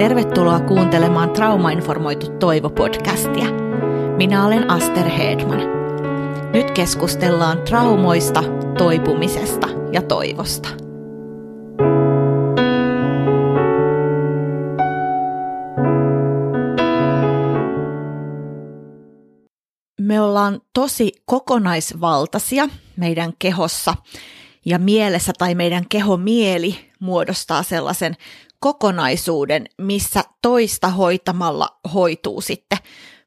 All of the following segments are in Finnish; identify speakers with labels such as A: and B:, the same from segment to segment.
A: Tervetuloa kuuntelemaan Traumainformoitu Toivo-podcastia. Minä olen Aster Hedman. Nyt keskustellaan traumoista, toipumisesta ja toivosta. Me ollaan tosi kokonaisvaltaisia meidän kehossa ja mielessä tai meidän kehomieli muodostaa sellaisen kokonaisuuden, missä toista hoitamalla hoituu sitten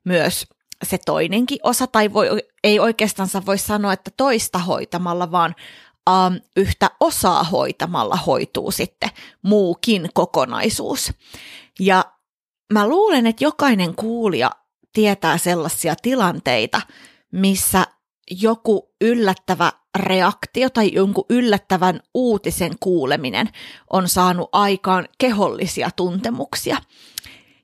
A: myös se toinenkin osa, tai voi, ei oikeastaan voi sanoa, että toista hoitamalla, vaan um, yhtä osaa hoitamalla hoituu sitten muukin kokonaisuus. Ja mä luulen, että jokainen kuulija tietää sellaisia tilanteita, missä joku yllättävä reaktio tai jonkun yllättävän uutisen kuuleminen on saanut aikaan kehollisia tuntemuksia.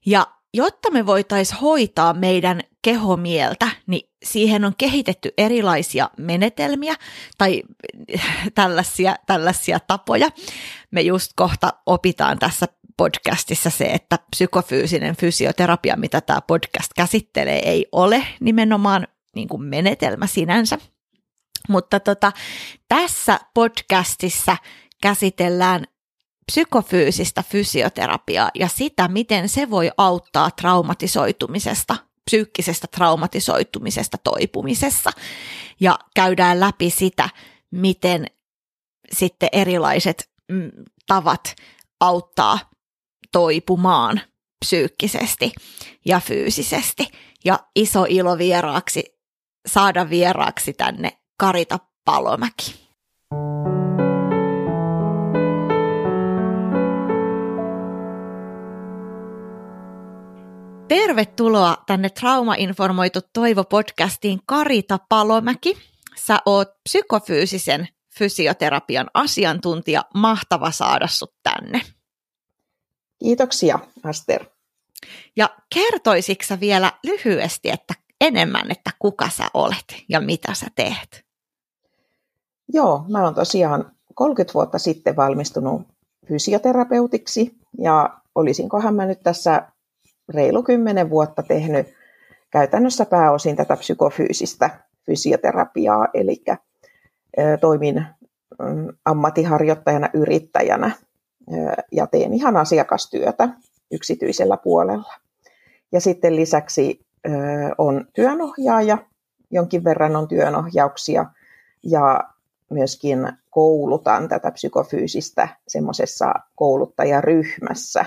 A: Ja jotta me voitaisiin hoitaa meidän kehomieltä, niin siihen on kehitetty erilaisia menetelmiä tai tällaisia, tällaisia tapoja. Me just kohta opitaan tässä podcastissa se, että psykofyysinen fysioterapia, mitä tämä podcast käsittelee, ei ole nimenomaan niin kuin menetelmä sinänsä. Mutta tota, tässä podcastissa käsitellään psykofyysistä fysioterapiaa ja sitä, miten se voi auttaa traumatisoitumisesta, psyykkisestä traumatisoitumisesta toipumisessa. Ja käydään läpi sitä, miten sitten erilaiset mm, tavat auttaa toipumaan psyykkisesti ja fyysisesti. Ja iso ilo vieraaksi saada vieraaksi tänne Karita Palomäki. Tervetuloa tänne Trauma-informoitu Toivo-podcastiin Karita Palomäki. Sä oot psykofyysisen fysioterapian asiantuntija. Mahtava saada sut tänne.
B: Kiitoksia, Aster.
A: Ja kertoisitko vielä lyhyesti, että enemmän, että kuka sä olet ja mitä sä teet?
B: Joo, mä oon tosiaan 30 vuotta sitten valmistunut fysioterapeutiksi ja olisinkohan mä nyt tässä reilu 10 vuotta tehnyt käytännössä pääosin tätä psykofyysistä fysioterapiaa, eli toimin mm, ammattiharjoittajana, yrittäjänä ja teen ihan asiakastyötä yksityisellä puolella. Ja sitten lisäksi on työnohjaaja, jonkin verran on työnohjauksia. Ja myöskin koulutan tätä psykofyysistä semmoisessa kouluttajaryhmässä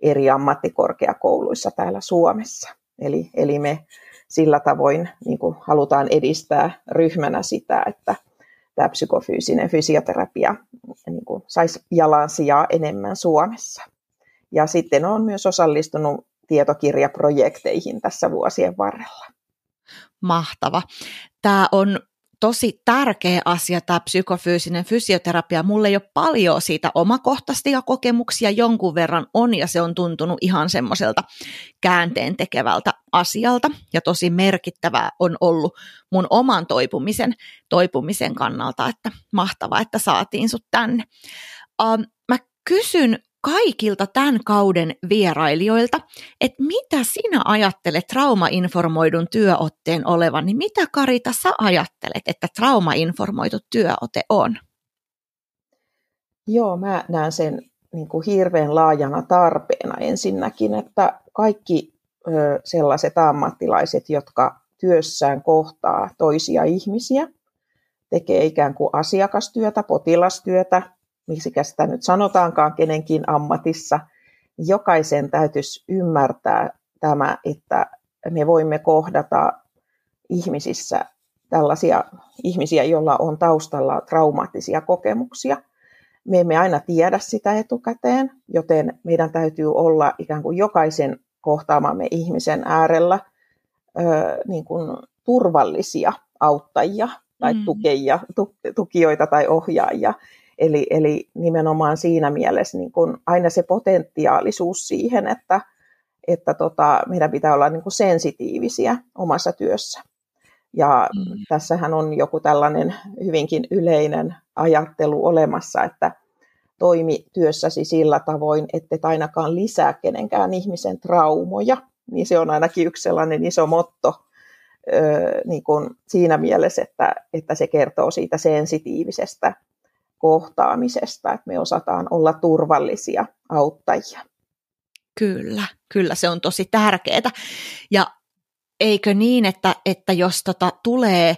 B: eri ammattikorkeakouluissa täällä Suomessa. Eli, eli me sillä tavoin niin kuin halutaan edistää ryhmänä sitä, että tämä psykofyysinen fysioterapia niin kuin saisi jalansijaa enemmän Suomessa. Ja sitten on myös osallistunut tietokirjaprojekteihin tässä vuosien varrella.
A: Mahtava. Tämä on tosi tärkeä asia tämä psykofyysinen fysioterapia. Mulle ei ole paljon siitä omakohtaisia kokemuksia, jonkun verran on ja se on tuntunut ihan semmoiselta käänteen tekevältä asialta ja tosi merkittävää on ollut mun oman toipumisen, toipumisen kannalta, että mahtavaa, että saatiin sut tänne. Uh, mä kysyn kaikilta tämän kauden vierailijoilta, että mitä sinä ajattelet traumainformoidun työotteen olevan, niin mitä Karita sä ajattelet, että traumainformoitu työote on?
B: Joo, mä näen sen niin kuin hirveän laajana tarpeena ensinnäkin, että kaikki sellaiset ammattilaiset, jotka työssään kohtaa toisia ihmisiä, tekee ikään kuin asiakastyötä, potilastyötä, miksi sitä nyt sanotaankaan kenenkin ammatissa, jokaisen täytyisi ymmärtää tämä, että me voimme kohdata ihmisissä tällaisia ihmisiä, joilla on taustalla traumaattisia kokemuksia. Me emme aina tiedä sitä etukäteen, joten meidän täytyy olla ikään kuin jokaisen kohtaamamme ihmisen äärellä ö, niin kuin turvallisia auttajia tai mm. tukejia, tukijoita tai ohjaajia. Eli, eli nimenomaan siinä mielessä niin kun aina se potentiaalisuus siihen, että, että tota, meidän pitää olla niin kuin sensitiivisiä omassa työssä. Ja mm. tässähän on joku tällainen hyvinkin yleinen ajattelu olemassa, että toimi työssäsi sillä tavoin, että et ainakaan lisää kenenkään ihmisen traumoja, niin se on ainakin yksi sellainen iso motto niin kuin siinä mielessä, että, että se kertoo siitä sensitiivisestä kohtaamisesta, että me osataan olla turvallisia auttajia.
A: Kyllä, kyllä se on tosi tärkeää. Ja eikö niin, että, että jos tota tulee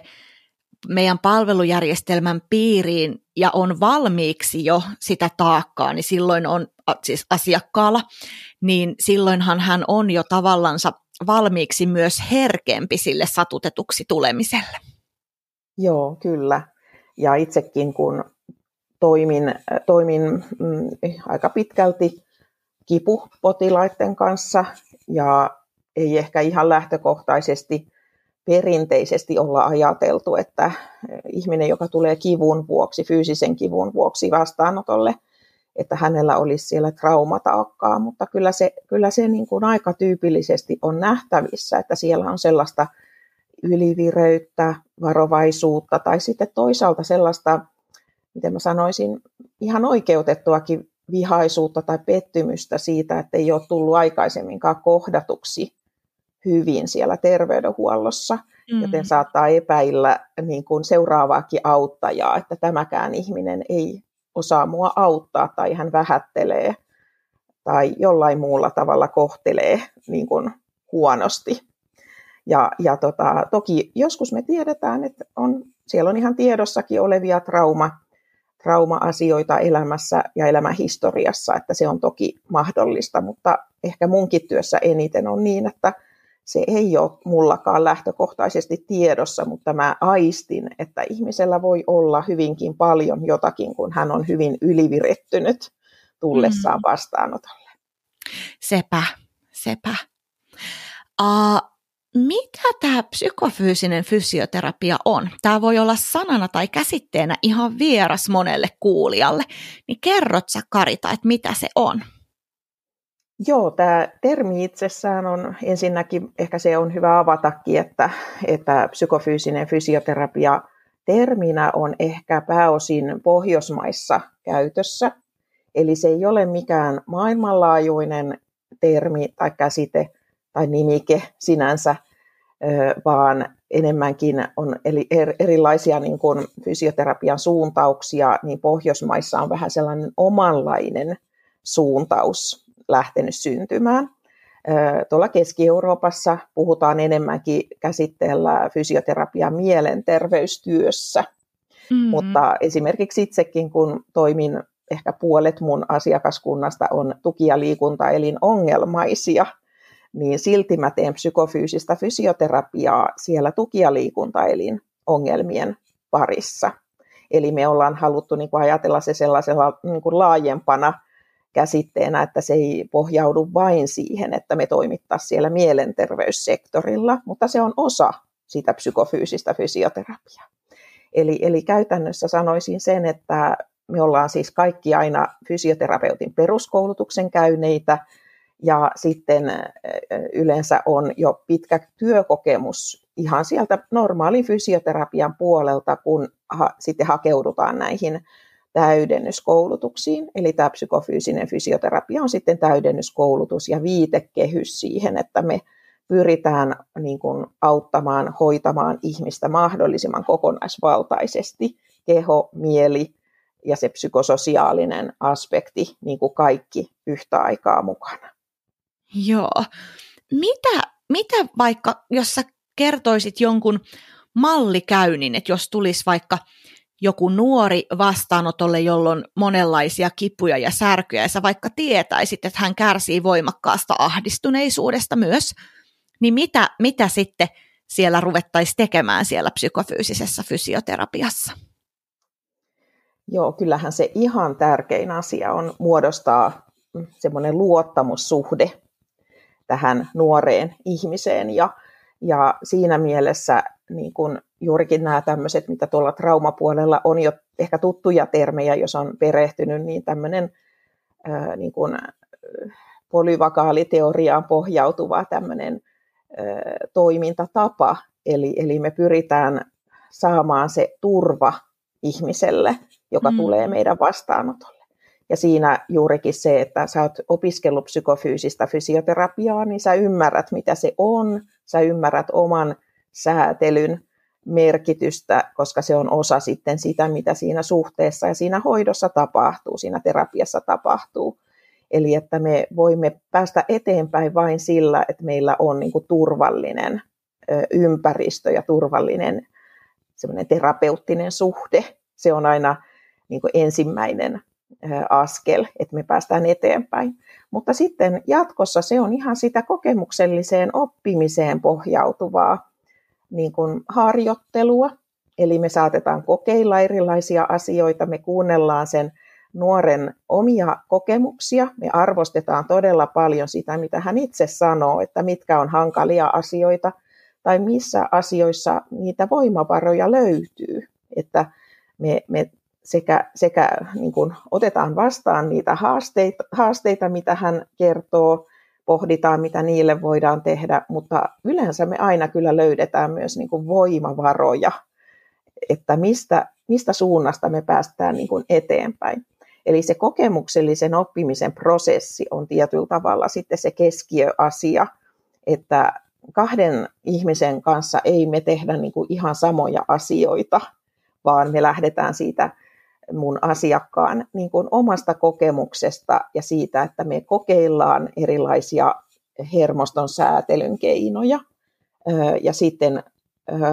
A: meidän palvelujärjestelmän piiriin ja on valmiiksi jo sitä taakkaa, niin silloin on siis asiakkaalla, niin silloinhan hän on jo tavallansa valmiiksi myös herkempi sille satutetuksi tulemiselle.
B: Joo, kyllä. Ja itsekin kun toimin, toimin mm, aika pitkälti kipupotilaiden kanssa ja ei ehkä ihan lähtökohtaisesti perinteisesti olla ajateltu, että ihminen, joka tulee kivun vuoksi, fyysisen kivun vuoksi vastaanotolle, että hänellä olisi siellä traumataakkaa, mutta kyllä se, kyllä se niin kuin aika tyypillisesti on nähtävissä, että siellä on sellaista ylivireyttä, varovaisuutta tai sitten toisaalta sellaista, miten mä sanoisin, ihan oikeutettuakin vihaisuutta tai pettymystä siitä, että ei ole tullut aikaisemminkaan kohdatuksi hyvin siellä terveydenhuollossa, mm. joten saattaa epäillä niin kuin seuraavaakin auttajaa, että tämäkään ihminen ei osaa mua auttaa tai hän vähättelee tai jollain muulla tavalla kohtelee niin kuin huonosti. Ja, ja tota, toki joskus me tiedetään, että on, siellä on ihan tiedossakin olevia trauma, trauma-asioita elämässä ja elämähistoriassa, että se on toki mahdollista, mutta ehkä munkin työssä eniten on niin, että se ei ole mullakaan lähtökohtaisesti tiedossa, mutta mä aistin, että ihmisellä voi olla hyvinkin paljon jotakin, kun hän on hyvin ylivirettynyt tullessaan mm. vastaanotolle.
A: Sepä, sepä. Uh, mitä tämä psykofyysinen fysioterapia on? Tämä voi olla sanana tai käsitteenä ihan vieras monelle kuulijalle. Niin kerrot sä Karita, että mitä se on?
B: Joo, tämä termi itsessään on ensinnäkin, ehkä se on hyvä avatakin, että, että psykofyysinen fysioterapia terminä on ehkä pääosin Pohjoismaissa käytössä. Eli se ei ole mikään maailmanlaajuinen termi tai käsite tai nimike sinänsä, vaan enemmänkin on erilaisia niin kuin fysioterapian suuntauksia, niin Pohjoismaissa on vähän sellainen omanlainen suuntaus lähtenyt syntymään. Tuolla Keski-Euroopassa puhutaan enemmänkin käsitteellä fysioterapia mielenterveystyössä, mm-hmm. mutta esimerkiksi itsekin kun toimin, ehkä puolet mun asiakaskunnasta on tuki- ja liikuntaelin ongelmaisia, niin silti mä teen psykofyysistä fysioterapiaa siellä tuki- ja liikuntaelin ongelmien parissa. Eli me ollaan haluttu niin kuin ajatella se sellaisella niin kuin laajempana käsitteenä, että se ei pohjaudu vain siihen, että me toimittaisiin siellä mielenterveyssektorilla, mutta se on osa sitä psykofyysistä fysioterapiaa. Eli, eli käytännössä sanoisin sen, että me ollaan siis kaikki aina fysioterapeutin peruskoulutuksen käyneitä, ja sitten yleensä on jo pitkä työkokemus ihan sieltä normaalin fysioterapian puolelta, kun ha, sitten hakeudutaan näihin täydennyskoulutuksiin. Eli tämä psykofyysinen fysioterapia on sitten täydennyskoulutus ja viitekehys siihen, että me pyritään niin kuin auttamaan, hoitamaan ihmistä mahdollisimman kokonaisvaltaisesti, keho, mieli ja se psykososiaalinen aspekti, niin kuin kaikki yhtä aikaa mukana.
A: Joo. Mitä, mitä vaikka, jos sä kertoisit jonkun mallikäynnin, että jos tulisi vaikka – joku nuori vastaanotolle, jolla on monenlaisia kipuja ja särkyjä, ja sä vaikka tietäisit, että hän kärsii voimakkaasta ahdistuneisuudesta myös, niin mitä, mitä sitten siellä ruvettaisiin tekemään siellä psykofyysisessä fysioterapiassa?
B: Joo, kyllähän se ihan tärkein asia on muodostaa semmoinen luottamussuhde tähän nuoreen ihmiseen ja, ja siinä mielessä niin kun juurikin nämä tämmöiset, mitä tuolla traumapuolella on jo ehkä tuttuja termejä, jos on perehtynyt, niin tämmöinen ää, niin kuin, polyvakaaliteoriaan pohjautuva tämmöinen ää, toimintatapa. Eli, eli me pyritään saamaan se turva ihmiselle, joka mm. tulee meidän vastaanotolle. Ja siinä juurikin se, että sä oot opiskellut psykofyysistä fysioterapiaa, niin sä ymmärrät, mitä se on, sä ymmärrät oman säätelyn merkitystä, koska se on osa sitten sitä, mitä siinä suhteessa ja siinä hoidossa tapahtuu, siinä terapiassa tapahtuu. Eli että me voimme päästä eteenpäin vain sillä, että meillä on niin kuin turvallinen ympäristö ja turvallinen terapeuttinen suhde. Se on aina niin kuin ensimmäinen askel, että me päästään eteenpäin. Mutta sitten jatkossa se on ihan sitä kokemukselliseen oppimiseen pohjautuvaa niin kuin harjoittelua. Eli me saatetaan kokeilla erilaisia asioita, me kuunnellaan sen nuoren omia kokemuksia, me arvostetaan todella paljon sitä, mitä hän itse sanoo, että mitkä on hankalia asioita tai missä asioissa niitä voimavaroja löytyy. Että me, me sekä, sekä niin kuin otetaan vastaan niitä haasteita, haasteita, mitä hän kertoo, pohditaan, mitä niille voidaan tehdä, mutta yleensä me aina kyllä löydetään myös niin kuin voimavaroja, että mistä, mistä suunnasta me päästään niin kuin eteenpäin. Eli se kokemuksellisen oppimisen prosessi on tietyllä tavalla sitten se keskiöasia, että kahden ihmisen kanssa ei me tehdä niin kuin ihan samoja asioita, vaan me lähdetään siitä mun asiakkaan niin kuin omasta kokemuksesta ja siitä, että me kokeillaan erilaisia hermoston säätelyn keinoja ja sitten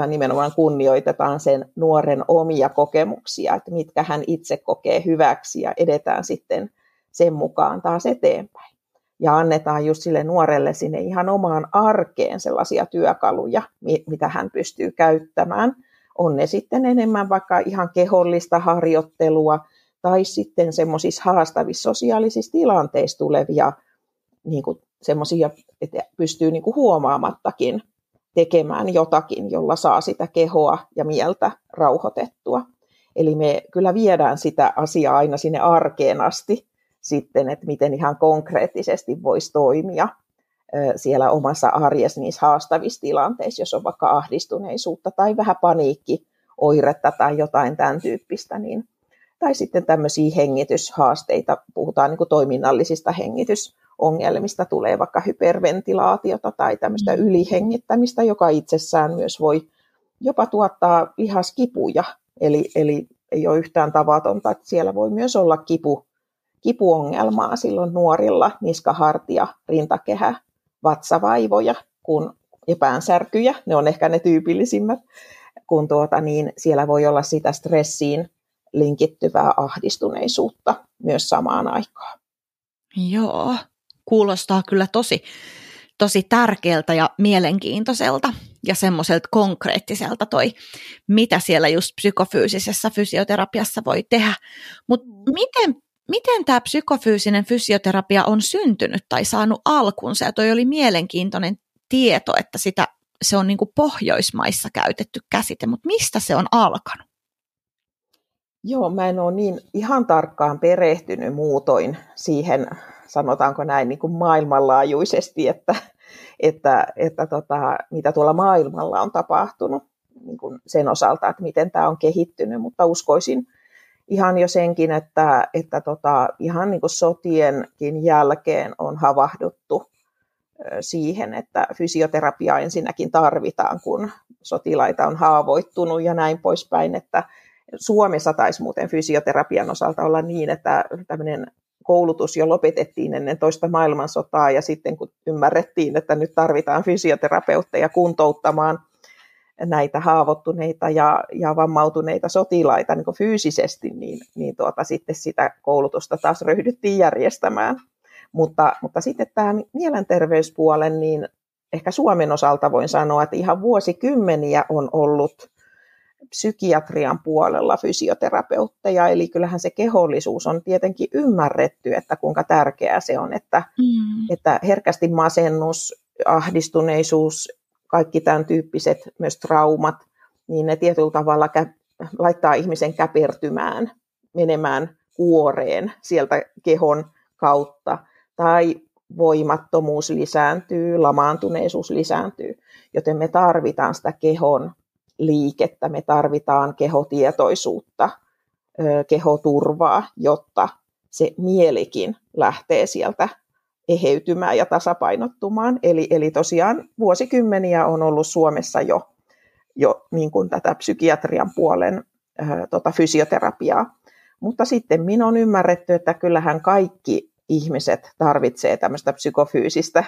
B: nimenomaan kunnioitetaan sen nuoren omia kokemuksia, että mitkä hän itse kokee hyväksi ja edetään sitten sen mukaan taas eteenpäin. Ja annetaan just sille nuorelle sinne ihan omaan arkeen sellaisia työkaluja, mitä hän pystyy käyttämään – on ne sitten enemmän vaikka ihan kehollista harjoittelua tai sitten semmoisissa haastavissa sosiaalisissa tilanteissa tulevia niin semmoisia, että pystyy niin kuin huomaamattakin tekemään jotakin, jolla saa sitä kehoa ja mieltä rauhoitettua. Eli me kyllä viedään sitä asiaa aina sinne arkeen asti sitten, että miten ihan konkreettisesti voisi toimia siellä omassa arjessa niissä haastavissa tilanteissa, jos on vaikka ahdistuneisuutta tai vähän paniikkioiretta tai jotain tämän tyyppistä, niin, tai sitten tämmöisiä hengityshaasteita, puhutaan niin kuin toiminnallisista hengitysongelmista, tulee vaikka hyperventilaatiota tai tämmöistä mm. ylihengittämistä, joka itsessään myös voi jopa tuottaa lihaskipuja, eli, eli ei ole yhtään tavatonta, että siellä voi myös olla kipu, kipuongelmaa silloin nuorilla, niskahartia, rintakehä vatsavaivoja kun, ja päänsärkyjä, ne on ehkä ne tyypillisimmät, kun tuota, niin siellä voi olla sitä stressiin linkittyvää ahdistuneisuutta myös samaan aikaan.
A: Joo, kuulostaa kyllä tosi, tosi tärkeältä ja mielenkiintoiselta ja semmoiselta konkreettiselta toi, mitä siellä just psykofyysisessä fysioterapiassa voi tehdä. Mutta mm. miten miten tämä psykofyysinen fysioterapia on syntynyt tai saanut alkunsa. Ja toi oli mielenkiintoinen tieto, että sitä, se on niin kuin Pohjoismaissa käytetty käsite, mutta mistä se on alkanut?
B: Joo, mä en ole niin ihan tarkkaan perehtynyt muutoin siihen, sanotaanko näin, niin kuin maailmanlaajuisesti, että, että, että tota, mitä tuolla maailmalla on tapahtunut niin kuin sen osalta, että miten tämä on kehittynyt, mutta uskoisin, ihan jo senkin, että, että tota, ihan niin kuin sotienkin jälkeen on havahduttu siihen, että fysioterapiaa ensinnäkin tarvitaan, kun sotilaita on haavoittunut ja näin poispäin, että Suomessa taisi muuten fysioterapian osalta olla niin, että tämmöinen koulutus jo lopetettiin ennen toista maailmansotaa ja sitten kun ymmärrettiin, että nyt tarvitaan fysioterapeutteja kuntouttamaan näitä haavoittuneita ja, ja vammautuneita sotilaita niin fyysisesti, niin, niin tuota, sitten sitä koulutusta taas ryhdyttiin järjestämään. Mutta, mutta sitten tämä mielenterveyspuolen, niin ehkä Suomen osalta voin sanoa, että ihan vuosikymmeniä on ollut psykiatrian puolella fysioterapeutteja, eli kyllähän se kehollisuus on tietenkin ymmärretty, että kuinka tärkeää se on, että, mm. että herkästi masennus, ahdistuneisuus, kaikki tämän tyyppiset myös traumat, niin ne tietyllä tavalla kä- laittaa ihmisen käpertymään, menemään kuoreen sieltä kehon kautta, tai voimattomuus lisääntyy, lamaantuneisuus lisääntyy, joten me tarvitaan sitä kehon liikettä, me tarvitaan kehotietoisuutta, kehoturvaa, jotta se mielikin lähtee sieltä eheytymään ja tasapainottumaan. Eli, eli tosiaan vuosikymmeniä on ollut Suomessa jo, jo niin kuin tätä psykiatrian puolen ää, tota fysioterapiaa. Mutta sitten minä on ymmärretty, että kyllähän kaikki ihmiset tarvitsee tämmöistä psykofyysistä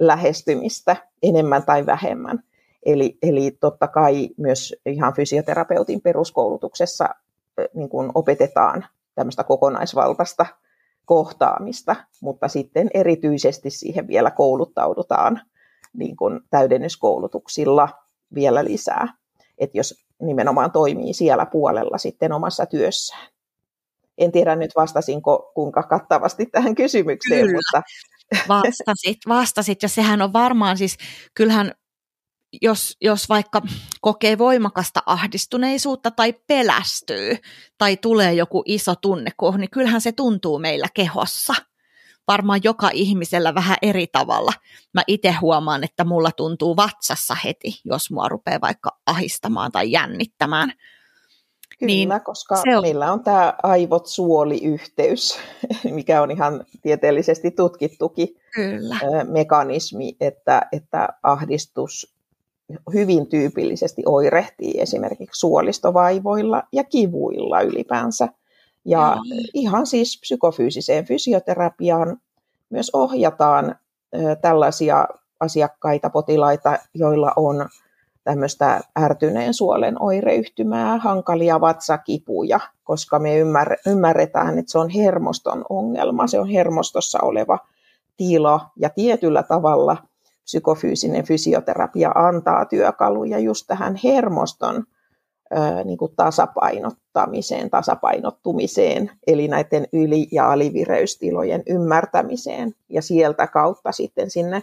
B: lähestymistä enemmän tai vähemmän. Eli, eli totta kai myös ihan fysioterapeutin peruskoulutuksessa niin kuin opetetaan tämmöistä kokonaisvaltaista kohtaamista, mutta sitten erityisesti siihen vielä kouluttaudutaan niin kuin täydennyskoulutuksilla vielä lisää, että jos nimenomaan toimii siellä puolella sitten omassa työssään. En tiedä nyt vastasinko kuinka kattavasti tähän kysymykseen,
A: Kyllä. mutta... Vastasit, vastasit, ja sehän on varmaan siis, kyllähän jos, jos vaikka kokee voimakasta ahdistuneisuutta tai pelästyy tai tulee joku iso tunnekoh, niin kyllähän se tuntuu meillä kehossa. Varmaan joka ihmisellä vähän eri tavalla. Mä itse huomaan, että mulla tuntuu vatsassa heti, jos mua rupeaa vaikka ahistamaan tai jännittämään.
B: Kyllä, niin koska se on... meillä on tämä aivot-suoli-yhteys, mikä on ihan tieteellisesti tutkittukin Kyllä. mekanismi, että, että ahdistus hyvin tyypillisesti oirehtii esimerkiksi suolistovaivoilla ja kivuilla ylipäänsä. Ja mm. ihan siis psykofyysiseen fysioterapiaan myös ohjataan tällaisia asiakkaita, potilaita, joilla on tämmöistä ärtyneen suolen oireyhtymää, hankalia vatsakipuja, koska me ymmärretään, että se on hermoston ongelma, se on hermostossa oleva tila ja tietyllä tavalla – psykofyysinen fysioterapia antaa työkaluja just tähän hermoston niin kuin tasapainottamiseen, tasapainottumiseen, eli näiden yli- ja alivireystilojen ymmärtämiseen. Ja sieltä kautta sitten sinne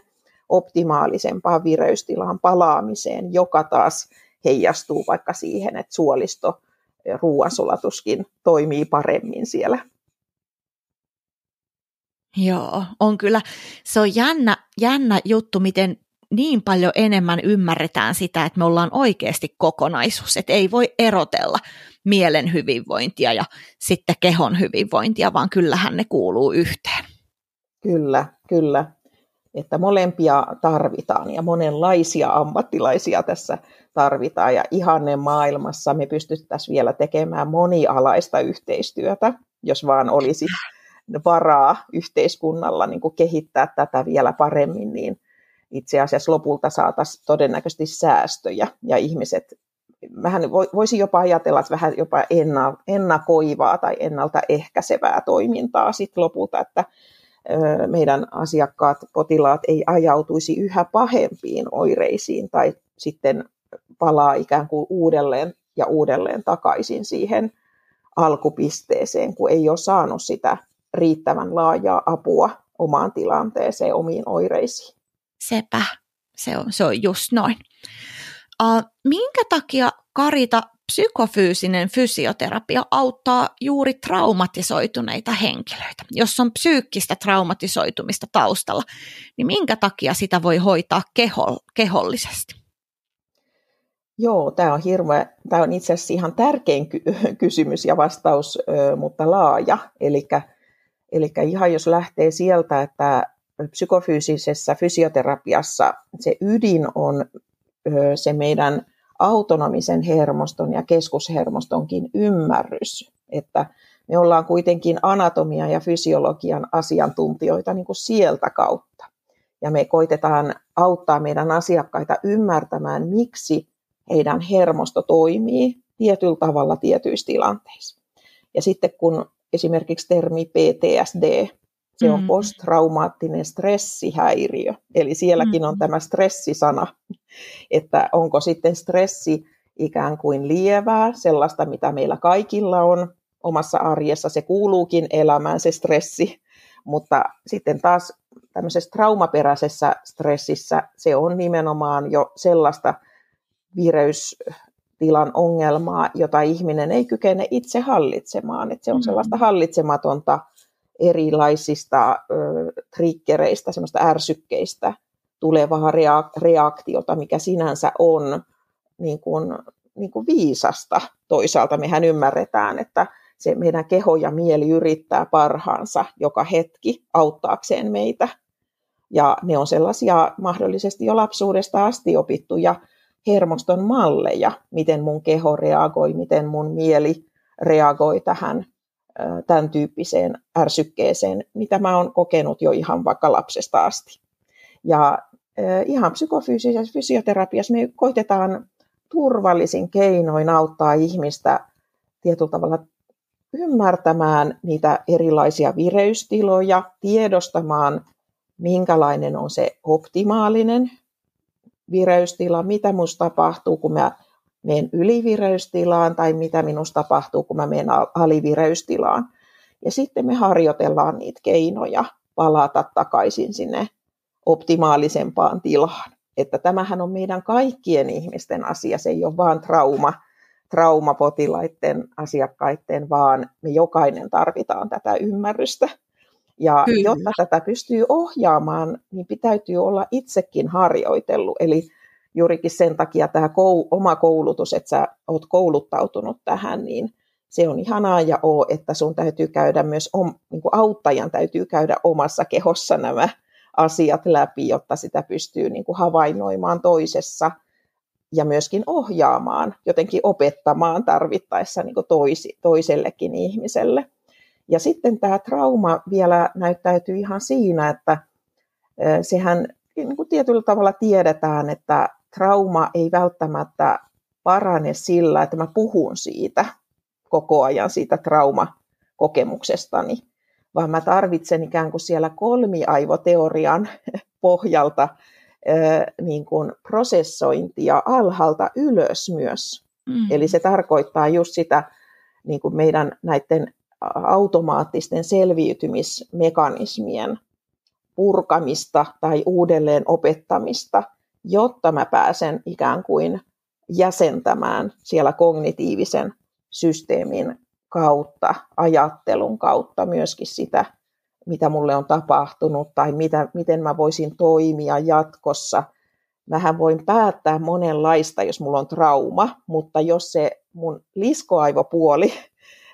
B: optimaalisempaan vireystilaan palaamiseen, joka taas heijastuu vaikka siihen, että suolisto ruoansulatuskin toimii paremmin siellä
A: Joo, on kyllä. Se on jännä, jännä juttu, miten niin paljon enemmän ymmärretään sitä, että me ollaan oikeasti kokonaisuus, että ei voi erotella mielen hyvinvointia ja sitten kehon hyvinvointia, vaan kyllähän ne kuuluu yhteen.
B: Kyllä, kyllä. Että molempia tarvitaan ja monenlaisia ammattilaisia tässä tarvitaan ja ihanne maailmassa me pystyttäisiin vielä tekemään monialaista yhteistyötä, jos vaan olisi varaa yhteiskunnalla niin kuin kehittää tätä vielä paremmin, niin itse asiassa lopulta saataisiin todennäköisesti säästöjä ja ihmiset, vähän voisi jopa ajatella, että vähän jopa ennakoivaa tai ennaltaehkäisevää toimintaa sitten lopulta, että meidän asiakkaat, potilaat ei ajautuisi yhä pahempiin oireisiin tai sitten palaa ikään kuin uudelleen ja uudelleen takaisin siihen alkupisteeseen, kun ei ole saanut sitä riittävän laajaa apua omaan tilanteeseen, omiin oireisiin.
A: Sepä, se on, se on just noin. Uh, minkä takia Karita psykofyysinen fysioterapia auttaa juuri traumatisoituneita henkilöitä? Jos on psyykkistä traumatisoitumista taustalla, niin minkä takia sitä voi hoitaa keho, kehollisesti?
B: Joo, tämä on, hirveä, tämä on itse asiassa ihan tärkein ky- kysymys ja vastaus, mutta laaja. Eli Eli ihan jos lähtee sieltä, että psykofyysisessä fysioterapiassa se ydin on se meidän autonomisen hermoston ja keskushermostonkin ymmärrys, että me ollaan kuitenkin anatomia ja fysiologian asiantuntijoita niin kuin sieltä kautta. Ja me koitetaan auttaa meidän asiakkaita ymmärtämään, miksi heidän hermosto toimii tietyllä tavalla tietyissä tilanteissa. Ja sitten kun esimerkiksi termi PTSD, se on mm. posttraumaattinen stressihäiriö. Eli sielläkin on mm. tämä stressisana, että onko sitten stressi ikään kuin lievää, sellaista mitä meillä kaikilla on omassa arjessa, se kuuluukin elämään se stressi, mutta sitten taas tämmöisessä traumaperäisessä stressissä se on nimenomaan jo sellaista vireys, tilan ongelmaa, jota ihminen ei kykene itse hallitsemaan. Että se on mm-hmm. sellaista hallitsematonta erilaisista ö, triggereistä, semmoista ärsykkeistä tulevaa reaktiota, mikä sinänsä on niin kuin, niin kuin viisasta. Toisaalta mehän ymmärretään, että se meidän keho ja mieli yrittää parhaansa joka hetki auttaakseen meitä. Ja ne on sellaisia mahdollisesti jo lapsuudesta asti opittuja hermoston malleja, miten mun keho reagoi, miten mun mieli reagoi tähän tämän tyyppiseen ärsykkeeseen, mitä mä oon kokenut jo ihan vaikka lapsesta asti. Ja ihan psykofyysisessä fysioterapiassa me koitetaan turvallisin keinoin auttaa ihmistä tietyllä tavalla ymmärtämään niitä erilaisia vireystiloja, tiedostamaan, minkälainen on se optimaalinen vireystila, mitä minusta tapahtuu, kun mä menen ylivireystilaan tai mitä minusta tapahtuu, kun mä menen alivireystilaan. Ja sitten me harjoitellaan niitä keinoja palata takaisin sinne optimaalisempaan tilaan. Että tämähän on meidän kaikkien ihmisten asia, se ei ole vain trauma, traumapotilaiden asiakkaiden, vaan me jokainen tarvitaan tätä ymmärrystä. Ja Kyllä. jotta tätä pystyy ohjaamaan, niin pitäytyy olla itsekin harjoitellut. Eli juurikin sen takia tämä kou- oma koulutus, että sä oot kouluttautunut tähän, niin se on ihan A ja O, että sun täytyy käydä myös, om, niin kuin auttajan täytyy käydä omassa kehossa nämä asiat läpi, jotta sitä pystyy niin kuin havainnoimaan toisessa ja myöskin ohjaamaan, jotenkin opettamaan tarvittaessa niin kuin toisi, toisellekin ihmiselle. Ja sitten tämä trauma vielä näyttäytyy ihan siinä, että sehän niin kuin tietyllä tavalla tiedetään, että trauma ei välttämättä parane sillä, että mä puhun siitä koko ajan siitä traumakokemuksestani, vaan mä tarvitsen ikään kuin siellä kolmiaivoteorian pohjalta niin kuin prosessointia alhaalta ylös myös. Mm. Eli se tarkoittaa just sitä niin kuin meidän näiden automaattisten selviytymismekanismien purkamista tai uudelleen opettamista, jotta mä pääsen ikään kuin jäsentämään siellä kognitiivisen systeemin kautta, ajattelun kautta myöskin sitä, mitä mulle on tapahtunut tai mitä, miten mä voisin toimia jatkossa. Mähän voin päättää monenlaista, jos mulla on trauma, mutta jos se mun liskoaivopuoli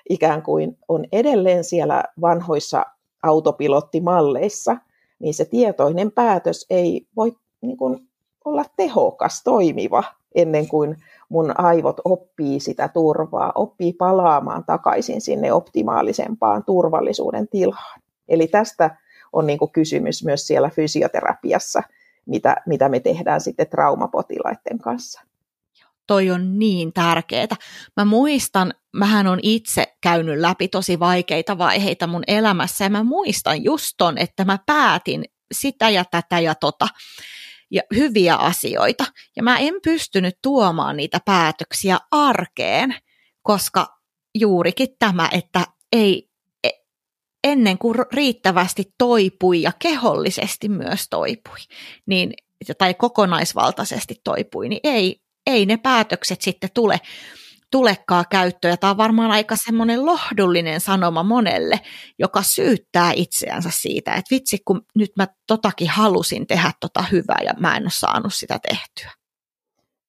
B: ikään kuin on edelleen siellä vanhoissa autopilottimalleissa, niin se tietoinen päätös ei voi niin kuin, olla tehokas, toimiva, ennen kuin mun aivot oppii sitä turvaa, oppii palaamaan takaisin sinne optimaalisempaan turvallisuuden tilaan. Eli tästä on niin kuin kysymys myös siellä fysioterapiassa, mitä, mitä me tehdään sitten traumapotilaiden kanssa
A: toi on niin tärkeää. Mä muistan, mähän on itse käynyt läpi tosi vaikeita vaiheita mun elämässä ja mä muistan just ton, että mä päätin sitä ja tätä ja tota ja hyviä asioita. Ja mä en pystynyt tuomaan niitä päätöksiä arkeen, koska juurikin tämä, että ei e, ennen kuin riittävästi toipui ja kehollisesti myös toipui, niin, tai kokonaisvaltaisesti toipui, niin ei, ei ne päätökset sitten tule, tulekaan käyttöön. Tämä on varmaan aika semmoinen lohdullinen sanoma monelle, joka syyttää itseänsä siitä, että vitsi, kun nyt mä totakin halusin tehdä tota hyvää ja mä en ole saanut sitä tehtyä.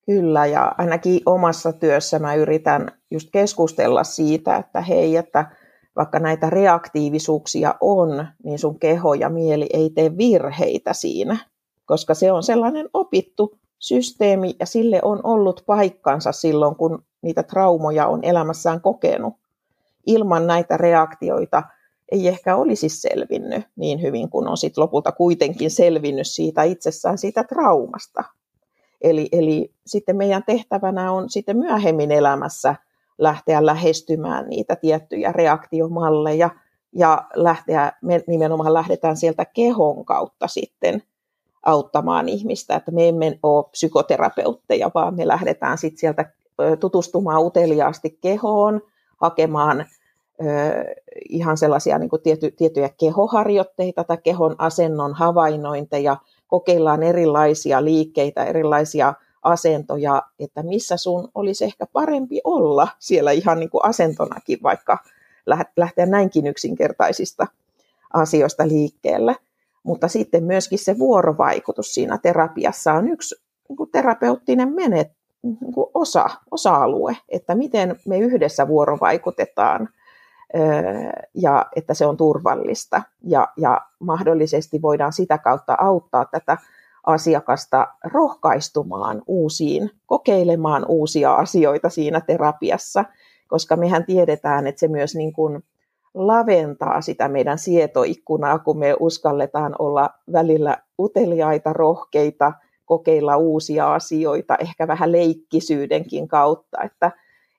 B: Kyllä, ja ainakin omassa työssä mä yritän just keskustella siitä, että hei, että vaikka näitä reaktiivisuuksia on, niin sun keho ja mieli ei tee virheitä siinä, koska se on sellainen opittu systeemi ja sille on ollut paikkansa silloin, kun niitä traumoja on elämässään kokenut. Ilman näitä reaktioita ei ehkä olisi selvinnyt niin hyvin kuin on sit lopulta kuitenkin selvinnyt siitä itsessään siitä traumasta. Eli, eli sitten meidän tehtävänä on sitten myöhemmin elämässä lähteä lähestymään niitä tiettyjä reaktiomalleja ja lähteä, me nimenomaan lähdetään sieltä kehon kautta sitten auttamaan ihmistä, että me emme ole psykoterapeutteja, vaan me lähdetään sitten sieltä tutustumaan uteliaasti kehoon, hakemaan ihan sellaisia niin kuin tiety, tiettyjä kehoharjoitteita tai kehon asennon havainnointeja, kokeillaan erilaisia liikkeitä, erilaisia asentoja, että missä sun olisi ehkä parempi olla siellä ihan niin kuin asentonakin, vaikka lähteä näinkin yksinkertaisista asioista liikkeelle. Mutta sitten myöskin se vuorovaikutus siinä terapiassa on yksi niin kuin terapeuttinen menet, niin kuin osa, osa-alue, että miten me yhdessä vuorovaikutetaan ja että se on turvallista. Ja, ja mahdollisesti voidaan sitä kautta auttaa tätä asiakasta rohkaistumaan uusiin, kokeilemaan uusia asioita siinä terapiassa, koska mehän tiedetään, että se myös niin kuin laventaa sitä meidän sietoikkunaa, kun me uskalletaan olla välillä uteliaita, rohkeita, kokeilla uusia asioita, ehkä vähän leikkisyydenkin kautta, että,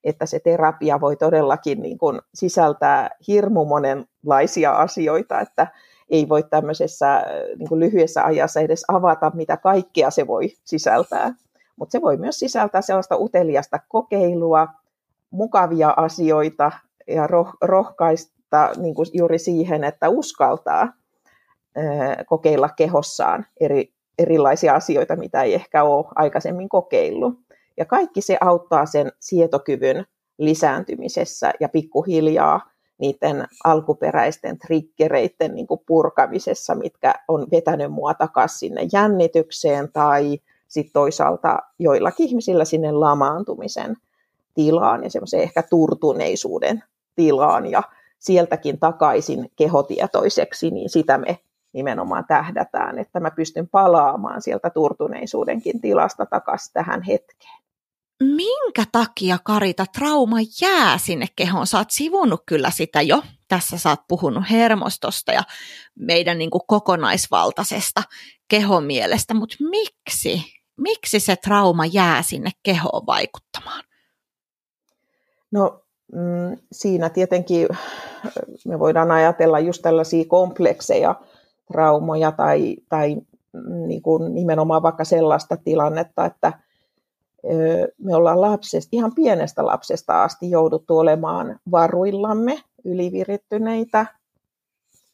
B: että se terapia voi todellakin niin kuin sisältää hirmu monenlaisia asioita, että ei voi tämmöisessä niin kuin lyhyessä ajassa edes avata, mitä kaikkea se voi sisältää. Mutta se voi myös sisältää sellaista uteliasta kokeilua, mukavia asioita ja roh- rohkaista niin kuin juuri siihen, että uskaltaa kokeilla kehossaan eri, erilaisia asioita, mitä ei ehkä ole aikaisemmin kokeillut. Ja kaikki se auttaa sen sietokyvyn lisääntymisessä ja pikkuhiljaa niiden alkuperäisten triggereiden niin kuin purkamisessa, mitkä on vetänyt mua takaisin sinne jännitykseen tai sitten toisaalta joillakin ihmisillä sinne lamaantumisen tilaan ja semmoiseen ehkä turtuneisuuden tilaan ja sieltäkin takaisin kehotietoiseksi, niin sitä me nimenomaan tähdätään, että mä pystyn palaamaan sieltä turtuneisuudenkin tilasta takaisin tähän hetkeen
A: minkä takia Karita trauma jää sinne kehoon? Sä oot sivunut kyllä sitä jo. Tässä sä oot puhunut hermostosta ja meidän niin kuin kokonaisvaltaisesta kehomielestä, mutta miksi? Miksi se trauma jää sinne kehoon vaikuttamaan?
B: No mm, siinä tietenkin me voidaan ajatella just tällaisia komplekseja traumoja tai, tai mm, niin kuin nimenomaan vaikka sellaista tilannetta, että – me ollaan lapsesta, ihan pienestä lapsesta asti jouduttu olemaan varuillamme, ylivirittyneitä,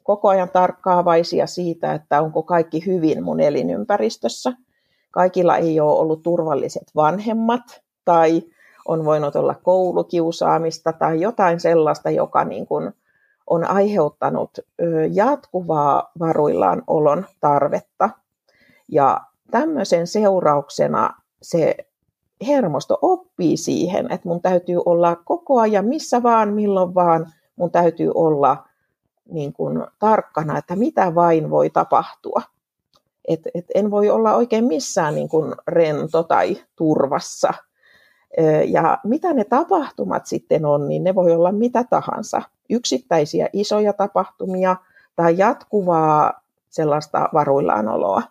B: koko ajan tarkkaavaisia siitä, että onko kaikki hyvin mun elinympäristössä. Kaikilla ei ole ollut turvalliset vanhemmat tai on voinut olla koulukiusaamista tai jotain sellaista, joka niin kuin on aiheuttanut jatkuvaa varuillaan olon tarvetta. Ja tämmöisen seurauksena se hermosto oppii siihen, että mun täytyy olla koko ajan missä vaan, milloin vaan, mun täytyy olla niin kuin tarkkana, että mitä vain voi tapahtua. Et, et en voi olla oikein missään niin kuin rento tai turvassa. Ja mitä ne tapahtumat sitten on, niin ne voi olla mitä tahansa. Yksittäisiä isoja tapahtumia tai jatkuvaa sellaista varuillaanoloa.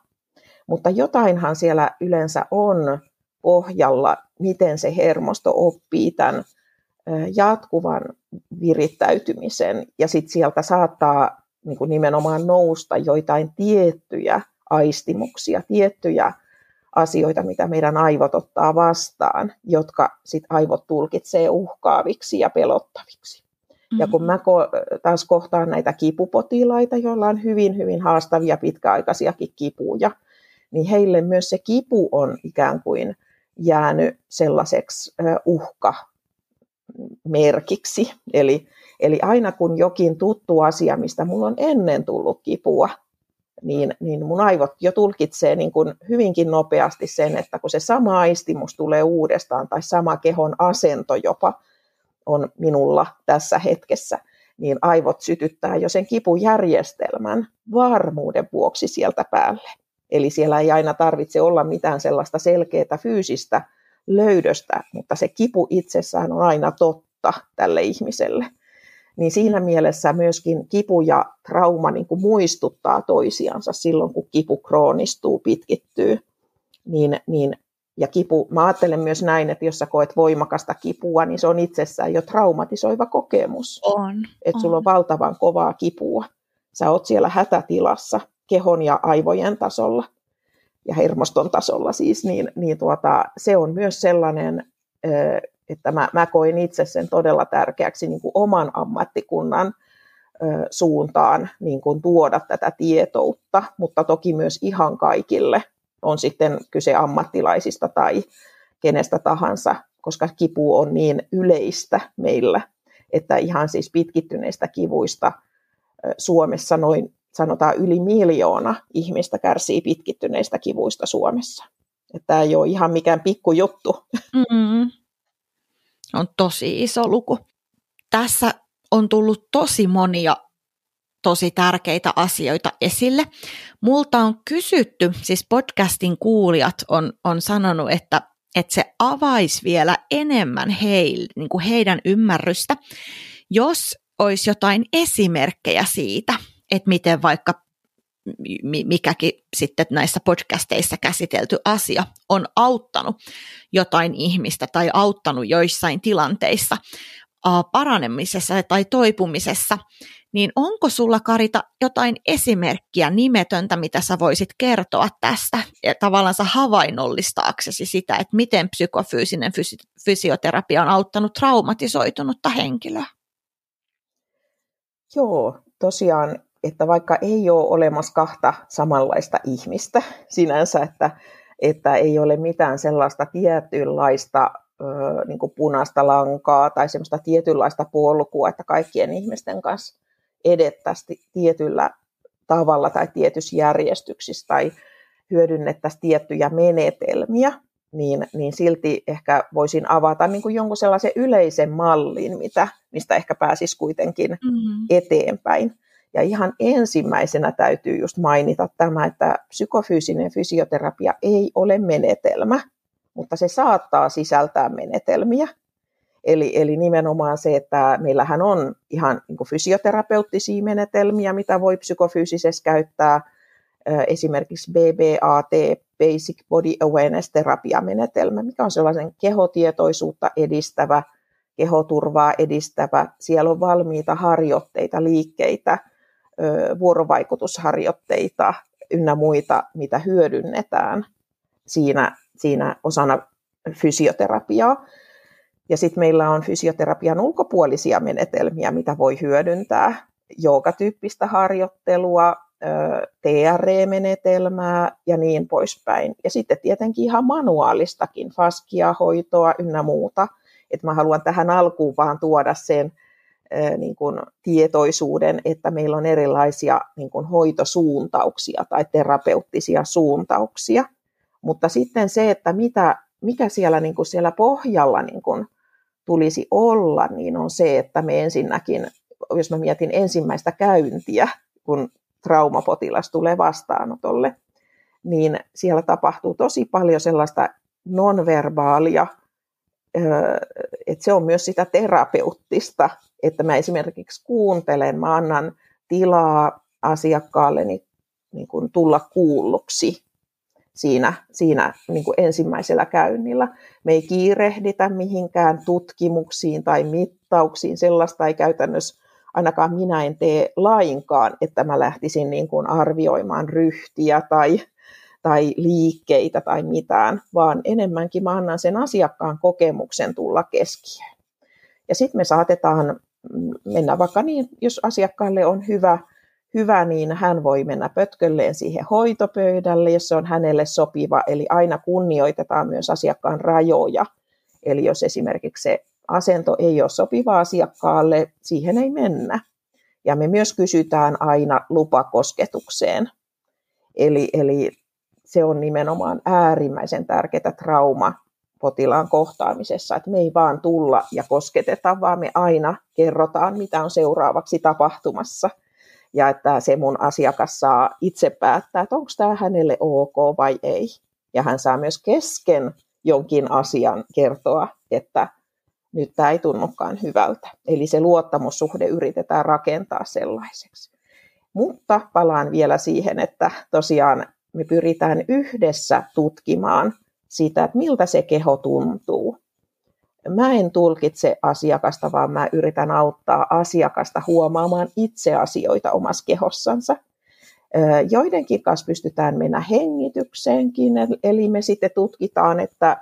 B: Mutta jotainhan siellä yleensä on, pohjalla, miten se hermosto oppii tämän jatkuvan virittäytymisen. Ja sitten sieltä saattaa niin kuin nimenomaan nousta joitain tiettyjä aistimuksia, tiettyjä asioita, mitä meidän aivot ottaa vastaan, jotka sit aivot tulkitsee uhkaaviksi ja pelottaviksi. Mm-hmm. Ja kun mä taas kohtaan näitä kipupotilaita, joilla on hyvin, hyvin haastavia pitkäaikaisiakin kipuja, niin heille myös se kipu on ikään kuin jäänyt sellaiseksi uhkamerkiksi. Eli, eli aina kun jokin tuttu asia, mistä mulla on ennen tullut kipua, niin, niin mun aivot jo tulkitsee niin kuin hyvinkin nopeasti sen, että kun se sama aistimus tulee uudestaan tai sama kehon asento jopa on minulla tässä hetkessä, niin aivot sytyttää jo sen kipujärjestelmän varmuuden vuoksi sieltä päälle. Eli siellä ei aina tarvitse olla mitään sellaista selkeää fyysistä löydöstä, mutta se kipu itsessään on aina totta tälle ihmiselle. Niin siinä mielessä myöskin kipu ja trauma niin kuin muistuttaa toisiansa silloin, kun kipu kroonistuu, pitkittyy. Niin, niin, ja kipu, mä ajattelen myös näin, että jos sä koet voimakasta kipua, niin se on itsessään jo traumatisoiva kokemus.
A: On.
B: Että sulla on valtavan kovaa kipua. Sä oot siellä hätätilassa, kehon ja aivojen tasolla ja hermoston tasolla siis, niin, niin tuota, se on myös sellainen, että mä, mä koin itse sen todella tärkeäksi niin kuin oman ammattikunnan suuntaan niin kuin tuoda tätä tietoutta, mutta toki myös ihan kaikille, on sitten kyse ammattilaisista tai kenestä tahansa, koska kipu on niin yleistä meillä, että ihan siis pitkittyneistä kivuista Suomessa noin sanotaan yli miljoona ihmistä kärsii pitkittyneistä kivuista Suomessa. Että tämä ei ole ihan mikään pikkujuttu.
A: Mm-hmm. On tosi iso luku. Tässä on tullut tosi monia tosi tärkeitä asioita esille. Multa on kysytty, siis podcastin kuulijat on, on sanonut, että, että se avaisi vielä enemmän heil, niin kuin heidän ymmärrystä, jos olisi jotain esimerkkejä siitä, että miten vaikka mikäkin sitten näissä podcasteissa käsitelty asia on auttanut jotain ihmistä tai auttanut joissain tilanteissa paranemisessa tai toipumisessa, niin onko sulla Karita jotain esimerkkiä nimetöntä, mitä sä voisit kertoa tästä ja tavallaan havainnollistaaksesi sitä, että miten psykofyysinen fysi- fysioterapia on auttanut traumatisoitunutta henkilöä?
B: Joo, tosiaan, että vaikka ei ole olemassa kahta samanlaista ihmistä sinänsä, että, että ei ole mitään sellaista tietynlaista niin kuin punaista lankaa tai semmoista tietynlaista polkua, että kaikkien ihmisten kanssa edettäisiin tietyllä tavalla tai tietyssä järjestyksissä tai hyödynnettäisiin tiettyjä menetelmiä, niin, niin silti ehkä voisin avata niin kuin jonkun sellaisen yleisen mallin, mitä, mistä ehkä pääsisi kuitenkin mm-hmm. eteenpäin. Ja ihan ensimmäisenä täytyy just mainita tämä, että psykofyysinen fysioterapia ei ole menetelmä, mutta se saattaa sisältää menetelmiä. Eli, eli nimenomaan se, että meillähän on ihan niin kuin fysioterapeuttisia menetelmiä, mitä voi psykofyysisesti käyttää, esimerkiksi BBAT, Basic Body Awareness terapiamenetelmä, mikä on sellaisen kehotietoisuutta edistävä, kehoturvaa edistävä. Siellä on valmiita harjoitteita, liikkeitä, vuorovaikutusharjoitteita ynnä muita, mitä hyödynnetään siinä, siinä osana fysioterapiaa. Ja sitten meillä on fysioterapian ulkopuolisia menetelmiä, mitä voi hyödyntää. Joogatyyppistä harjoittelua, TRE-menetelmää ja niin poispäin. Ja sitten tietenkin ihan manuaalistakin, faskia-hoitoa ynnä muuta. Että mä haluan tähän alkuun vaan tuoda sen niin kuin tietoisuuden, että meillä on erilaisia niin kuin hoitosuuntauksia tai terapeuttisia suuntauksia. Mutta sitten se, että mitä, mikä siellä, niin kuin siellä pohjalla niin kuin tulisi olla, niin on se, että me ensinnäkin, jos mä mietin ensimmäistä käyntiä, kun traumapotilas tulee vastaanotolle, niin siellä tapahtuu tosi paljon sellaista nonverbaalia, että se on myös sitä terapeuttista, että mä esimerkiksi kuuntelen, mä annan tilaa asiakkaalleni niin kuin tulla kuulluksi siinä, siinä niin kuin ensimmäisellä käynnillä. Me ei kiirehditä mihinkään tutkimuksiin tai mittauksiin, sellaista ei käytännössä ainakaan minä en tee lainkaan, että mä lähtisin niin kuin arvioimaan ryhtiä tai, tai liikkeitä tai mitään, vaan enemmänkin mä annan sen asiakkaan kokemuksen tulla keskiöön. Ja sitten me saatetaan mennä vaikka niin, jos asiakkaalle on hyvä, hyvä, niin hän voi mennä pötkölleen siihen hoitopöydälle, jos se on hänelle sopiva. Eli aina kunnioitetaan myös asiakkaan rajoja. Eli jos esimerkiksi se asento ei ole sopiva asiakkaalle, siihen ei mennä. Ja me myös kysytään aina lupakosketukseen. Eli, eli se on nimenomaan äärimmäisen tärkeää trauma potilaan kohtaamisessa, että me ei vaan tulla ja kosketeta, vaan me aina kerrotaan, mitä on seuraavaksi tapahtumassa. Ja että se mun asiakas saa itse päättää, että onko tämä hänelle ok vai ei. Ja hän saa myös kesken jonkin asian kertoa, että nyt tämä ei tunnukaan hyvältä. Eli se luottamussuhde yritetään rakentaa sellaiseksi. Mutta palaan vielä siihen, että tosiaan me pyritään yhdessä tutkimaan sitä, että miltä se keho tuntuu. Mä en tulkitse asiakasta, vaan mä yritän auttaa asiakasta huomaamaan itse asioita omassa kehossansa. Joidenkin kanssa pystytään mennä hengitykseenkin, eli me sitten tutkitaan, että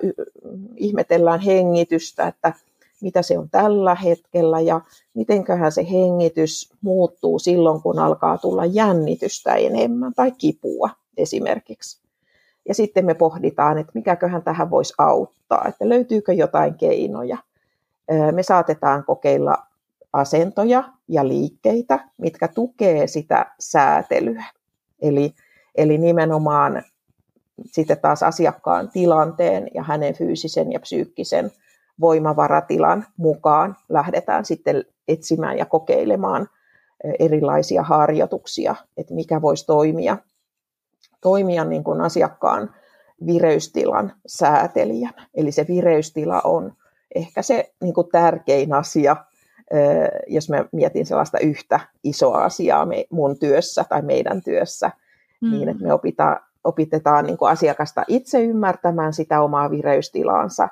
B: ihmetellään hengitystä, että mitä se on tällä hetkellä ja mitenköhän se hengitys muuttuu silloin, kun alkaa tulla jännitystä enemmän tai kipua esimerkiksi. Ja sitten me pohditaan, että mikäköhän tähän voisi auttaa, että löytyykö jotain keinoja. Me saatetaan kokeilla asentoja ja liikkeitä, mitkä tukee sitä säätelyä. Eli, eli nimenomaan sitten taas asiakkaan tilanteen ja hänen fyysisen ja psyykkisen voimavaratilan mukaan lähdetään sitten etsimään ja kokeilemaan erilaisia harjoituksia, että mikä voisi toimia, toimia niin kuin asiakkaan vireystilan säätelijänä. Eli se vireystila on ehkä se niin kuin tärkein asia, jos mä mietin sellaista yhtä isoa asiaa mun työssä tai meidän työssä, mm. niin että me opitaan, opitetaan niin kuin asiakasta itse ymmärtämään sitä omaa vireystilaansa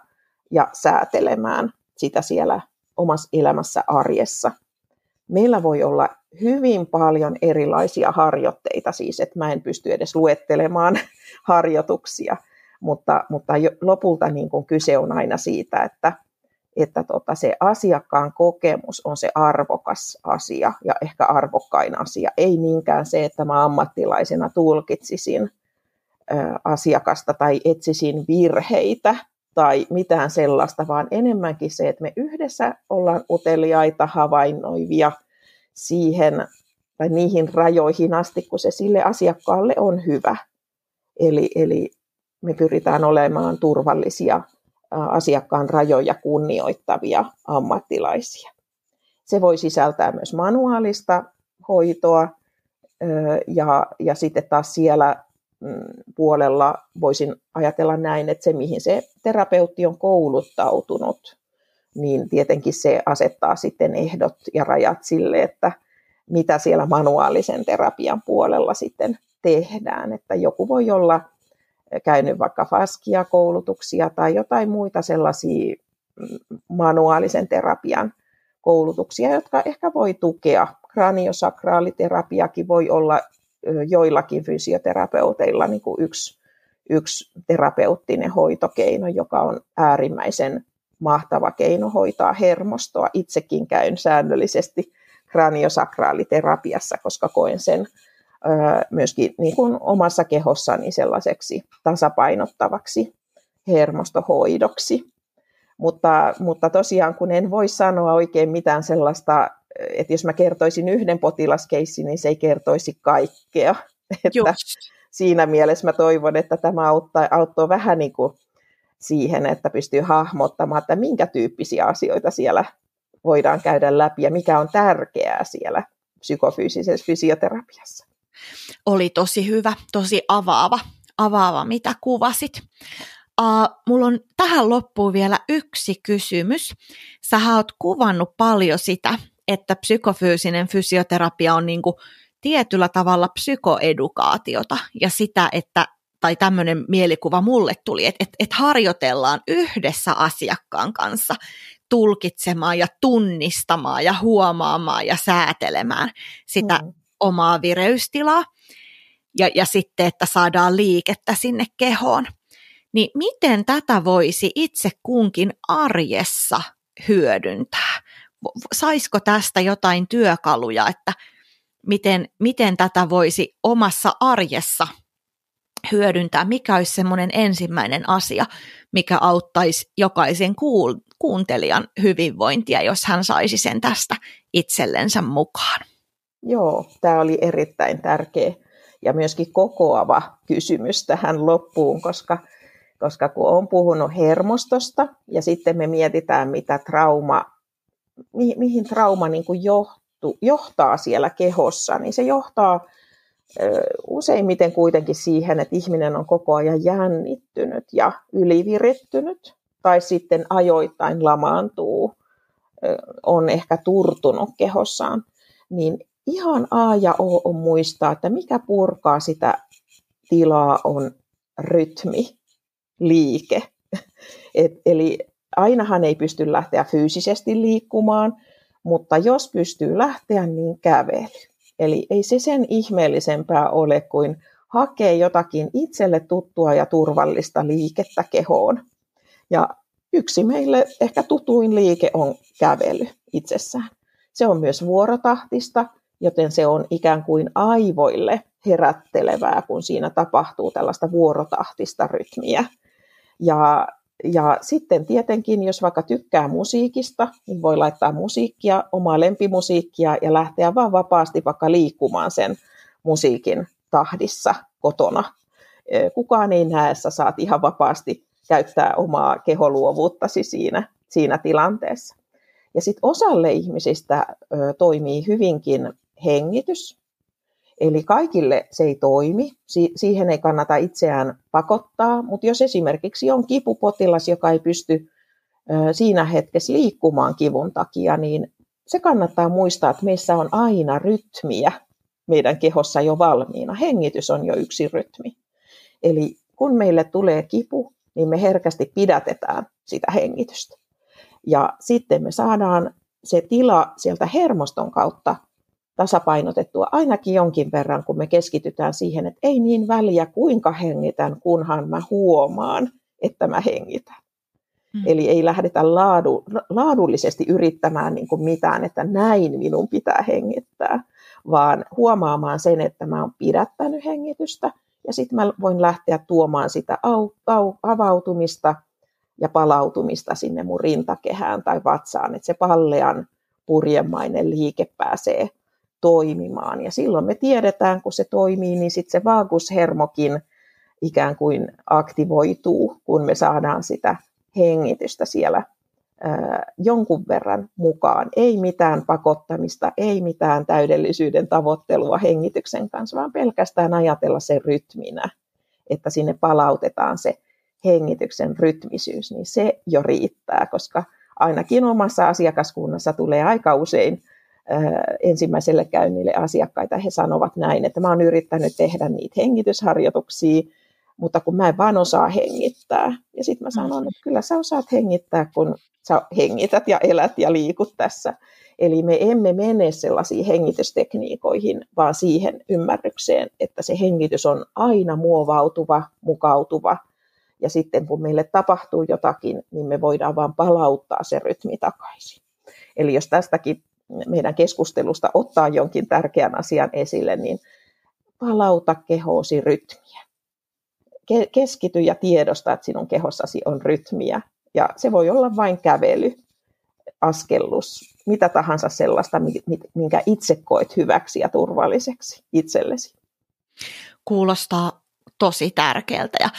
B: ja säätelemään sitä siellä omassa elämässä arjessa. Meillä voi olla hyvin paljon erilaisia harjoitteita, siis että mä en pysty edes luettelemaan harjoituksia, mutta, mutta lopulta niin kuin kyse on aina siitä, että, että tota se asiakkaan kokemus on se arvokas asia ja ehkä arvokkain asia, ei niinkään se, että mä ammattilaisena tulkitsisin asiakasta tai etsisin virheitä tai mitään sellaista, vaan enemmänkin se, että me yhdessä ollaan uteliaita, havainnoivia siihen tai niihin rajoihin asti, kun se sille asiakkaalle on hyvä. Eli, eli me pyritään olemaan turvallisia asiakkaan rajoja kunnioittavia ammattilaisia. Se voi sisältää myös manuaalista hoitoa ja, ja sitten taas siellä mm, puolella voisin ajatella näin, että se mihin se terapeutti on kouluttautunut, niin tietenkin se asettaa sitten ehdot ja rajat sille, että mitä siellä manuaalisen terapian puolella sitten tehdään. Että joku voi olla käynyt vaikka faskia koulutuksia tai jotain muita sellaisia mm, manuaalisen terapian koulutuksia, jotka ehkä voi tukea. Kraniosakraaliterapiakin voi olla joillakin fysioterapeuteilla niin kuin yksi, yksi terapeuttinen hoitokeino, joka on äärimmäisen mahtava keino hoitaa hermostoa. Itsekin käyn säännöllisesti kraniosakraaliterapiassa, koska koen sen myöskin niin kuin omassa kehossani sellaiseksi tasapainottavaksi hermostohoidoksi. Mutta, mutta tosiaan kun en voi sanoa oikein mitään sellaista, että jos mä kertoisin yhden potilaskeissin, niin se ei kertoisi kaikkea. Että siinä mielessä mä toivon, että tämä auttaa, auttaa vähän niin kuin siihen, että pystyy hahmottamaan, että minkä tyyppisiä asioita siellä voidaan käydä läpi ja mikä on tärkeää siellä psykofyysisessä fysioterapiassa.
A: Oli tosi hyvä, tosi avaava, avaava mitä kuvasit. Uh, mulla on tähän loppuun vielä yksi kysymys. Sä oot kuvannut paljon sitä, että psykofyysinen fysioterapia on niinku tietyllä tavalla psykoedukaatiota ja sitä, että tai tämmöinen mielikuva mulle tuli, että et, et harjoitellaan yhdessä asiakkaan kanssa tulkitsemaan ja tunnistamaan ja huomaamaan ja säätelemään sitä mm. omaa vireystilaa ja, ja sitten, että saadaan liikettä sinne kehoon. Niin miten tätä voisi itse kunkin arjessa hyödyntää? Saisiko tästä jotain työkaluja, että miten, miten tätä voisi omassa arjessa hyödyntää, mikä olisi semmoinen ensimmäinen asia, mikä auttaisi jokaisen kuul- kuuntelijan hyvinvointia, jos hän saisi sen tästä itsellensä mukaan.
B: Joo, tämä oli erittäin tärkeä ja myöskin kokoava kysymys tähän loppuun, koska, koska kun olen puhunut hermostosta ja sitten me mietitään, mitä trauma, mi, mihin trauma niin kuin johtu, johtaa siellä kehossa, niin se johtaa useimmiten kuitenkin siihen, että ihminen on koko ajan jännittynyt ja ylivirittynyt tai sitten ajoittain lamaantuu, on ehkä turtunut kehossaan, niin ihan A ja O on muistaa, että mikä purkaa sitä tilaa on rytmi, liike. Et, eli ainahan ei pysty lähteä fyysisesti liikkumaan, mutta jos pystyy lähteä, niin kävely. Eli ei se sen ihmeellisempää ole kuin hakee jotakin itselle tuttua ja turvallista liikettä kehoon. Ja yksi meille ehkä tutuin liike on kävely itsessään. Se on myös vuorotahtista, joten se on ikään kuin aivoille herättelevää, kun siinä tapahtuu tällaista vuorotahtista rytmiä. Ja, ja sitten tietenkin, jos vaikka tykkää musiikista, niin voi laittaa musiikkia, omaa lempimusiikkia ja lähteä vaan vapaasti vaikka liikkumaan sen musiikin tahdissa kotona. Kukaan ei näe, sä saat ihan vapaasti käyttää omaa keholuovuuttasi siinä siinä tilanteessa. Ja sitten osalle ihmisistä ö, toimii hyvinkin hengitys, eli kaikille se ei toimi, si- siihen ei kannata itseään pakottaa, mutta jos esimerkiksi on kipupotilas, joka ei pysty ö, siinä hetkessä liikkumaan kivun takia, niin se kannattaa muistaa, että meissä on aina rytmiä meidän kehossa jo valmiina. Hengitys on jo yksi rytmi. Eli kun meille tulee kipu, niin me herkästi pidätetään sitä hengitystä. Ja sitten me saadaan se tila sieltä hermoston kautta tasapainotettua ainakin jonkin verran, kun me keskitytään siihen, että ei niin väliä kuinka hengitän, kunhan mä huomaan, että mä hengitän. Mm. Eli ei lähdetä laadu, laadullisesti yrittämään niin kuin mitään, että näin minun pitää hengittää, vaan huomaamaan sen, että mä oon pidättänyt hengitystä ja sitten mä voin lähteä tuomaan sitä au, au, avautumista ja palautumista sinne mun rintakehään tai vatsaan, että se pallean purjemainen liike pääsee toimimaan. Ja silloin me tiedetään, kun se toimii, niin sitten se vaagushermokin ikään kuin aktivoituu, kun me saadaan sitä hengitystä siellä jonkun verran mukaan. Ei mitään pakottamista, ei mitään täydellisyyden tavoittelua hengityksen kanssa, vaan pelkästään ajatella se rytminä, että sinne palautetaan se hengityksen rytmisyys, niin se jo riittää, koska ainakin omassa asiakaskunnassa tulee aika usein ensimmäiselle käynnille asiakkaita, he sanovat näin, että mä oon yrittänyt tehdä niitä hengitysharjoituksia, mutta kun mä en vaan osaa hengittää. Ja sitten mä sanon, että kyllä sä osaat hengittää, kun sä hengität ja elät ja liikut tässä. Eli me emme mene sellaisiin hengitystekniikoihin, vaan siihen ymmärrykseen, että se hengitys on aina muovautuva, mukautuva. Ja sitten kun meille tapahtuu jotakin, niin me voidaan vaan palauttaa se rytmi takaisin. Eli jos tästäkin meidän keskustelusta ottaa jonkin tärkeän asian esille, niin palauta kehoosi rytmiä. Keskity ja tiedosta, että sinun kehossasi on rytmiä ja se voi olla vain kävely, askellus, mitä tahansa sellaista, minkä itse koet hyväksi ja turvalliseksi itsellesi.
A: Kuulostaa tosi tärkeältä ja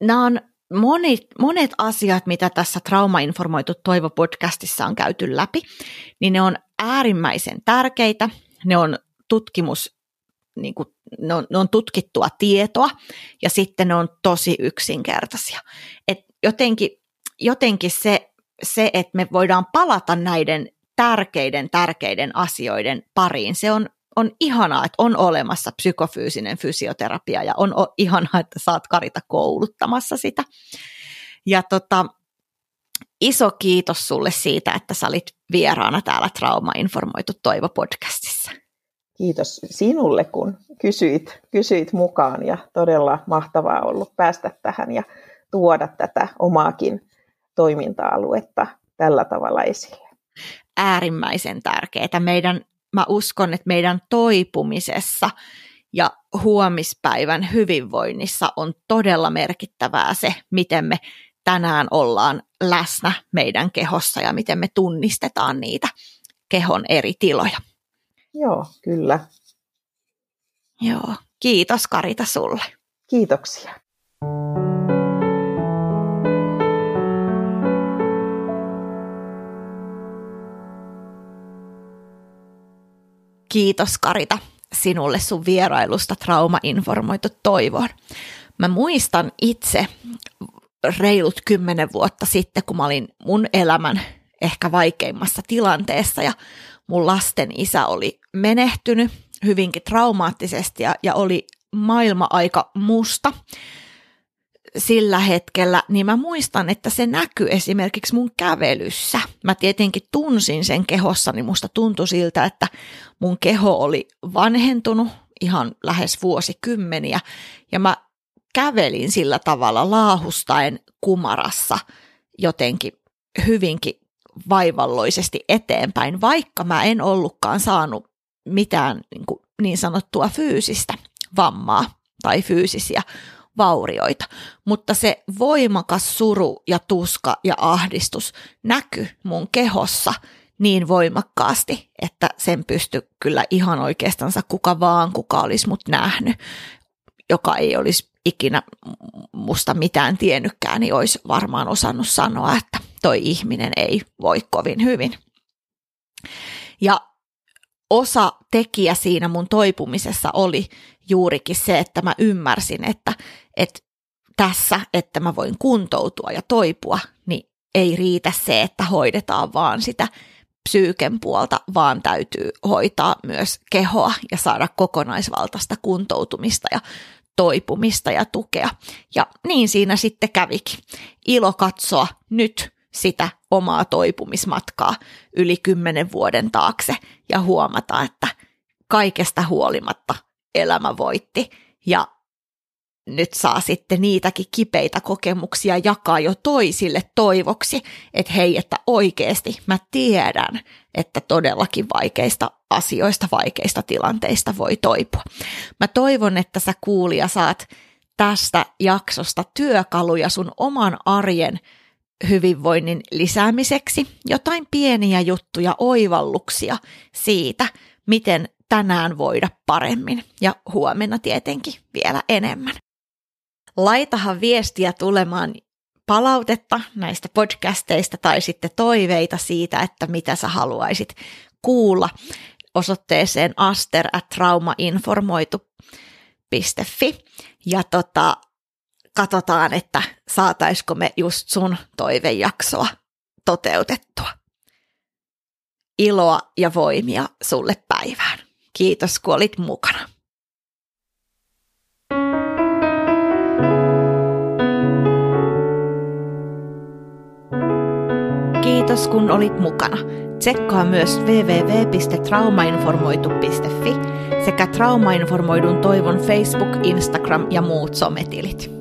A: nämä on monet, monet asiat, mitä tässä Traumainformoitu Toivo-podcastissa on käyty läpi, niin ne on äärimmäisen tärkeitä, ne on tutkimus, niin kuin, ne, on, ne on tutkittua tietoa ja sitten ne on tosi yksinkertaisia. Et jotenkin jotenkin se, se, että me voidaan palata näiden tärkeiden, tärkeiden asioiden pariin, se on, on ihanaa, että on olemassa psykofyysinen fysioterapia ja on ihanaa, että saat Karita kouluttamassa sitä. Ja tota, iso kiitos sulle siitä, että sä olit vieraana täällä Trauma Informoitu Toivo-podcastissa.
B: Kiitos sinulle, kun kysyit, kysyit mukaan ja todella mahtavaa ollut päästä tähän ja tuoda tätä omaakin toiminta-aluetta tällä tavalla esille.
A: Äärimmäisen tärkeää. Meidän, mä uskon, että meidän toipumisessa ja huomispäivän hyvinvoinnissa on todella merkittävää se, miten me tänään ollaan läsnä meidän kehossa ja miten me tunnistetaan niitä kehon eri tiloja.
B: Joo, kyllä.
A: Joo, kiitos Karita sulle.
B: Kiitoksia.
A: Kiitos Karita sinulle sun vierailusta Trauma-informoitu toivoon. Mä muistan itse reilut kymmenen vuotta sitten, kun mä olin mun elämän ehkä vaikeimmassa tilanteessa ja mun lasten isä oli menehtynyt hyvinkin traumaattisesti ja, ja oli maailma aika musta sillä hetkellä, niin mä muistan, että se näkyy esimerkiksi mun kävelyssä. Mä tietenkin tunsin sen kehossa, niin musta tuntui siltä, että mun keho oli vanhentunut ihan lähes vuosikymmeniä, ja mä kävelin sillä tavalla laahustaen kumarassa jotenkin hyvinkin vaivalloisesti eteenpäin, vaikka mä en ollutkaan saanut mitään niin, kuin niin sanottua fyysistä vammaa tai fyysisiä vaurioita, mutta se voimakas suru ja tuska ja ahdistus näkyy mun kehossa niin voimakkaasti, että sen pysty kyllä ihan oikeastansa kuka vaan, kuka olisi mut nähnyt, joka ei olisi ikinä musta mitään tiennytkään, niin olisi varmaan osannut sanoa, että toi ihminen ei voi kovin hyvin. Ja osa tekijä siinä mun toipumisessa oli juurikin se, että mä ymmärsin, että, että tässä, että mä voin kuntoutua ja toipua, niin ei riitä se, että hoidetaan vaan sitä psyyken puolta, vaan täytyy hoitaa myös kehoa ja saada kokonaisvaltaista kuntoutumista ja toipumista ja tukea. Ja niin siinä sitten kävikin. Ilo katsoa nyt sitä omaa toipumismatkaa yli kymmenen vuoden taakse ja huomata, että kaikesta huolimatta elämä voitti ja nyt saa sitten niitäkin kipeitä kokemuksia jakaa jo toisille toivoksi, että hei, että oikeasti mä tiedän, että todellakin vaikeista asioista, vaikeista tilanteista voi toipua. Mä toivon, että sä kuulija saat tästä jaksosta työkaluja sun oman arjen hyvinvoinnin lisäämiseksi, jotain pieniä juttuja, oivalluksia siitä, miten tänään voida paremmin ja huomenna tietenkin vielä enemmän. Laitahan viestiä tulemaan palautetta näistä podcasteista tai sitten toiveita siitä, että mitä sä haluaisit kuulla osoitteeseen aster at traumainformoitu.fi ja tota, katsotaan, että saataisiko me just sun toivejaksoa toteutettua. Iloa ja voimia sulle päivään. Kiitos, kun olit mukana. Kiitos kun olit mukana. Tsekkaa myös www.traumainformoitu.fi sekä Traumainformoidun toivon Facebook, Instagram ja muut sometilit.